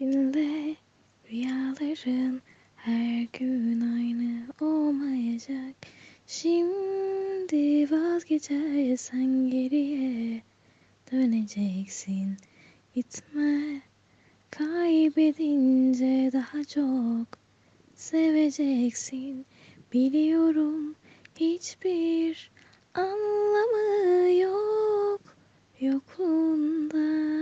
Dinle rüyaların her gün aynı olmayacak. Şimdi vazgeçersen geriye döneceksin. Gitme kaybedince daha çok seveceksin. Biliyorum hiçbir anlamı yok yokluğunda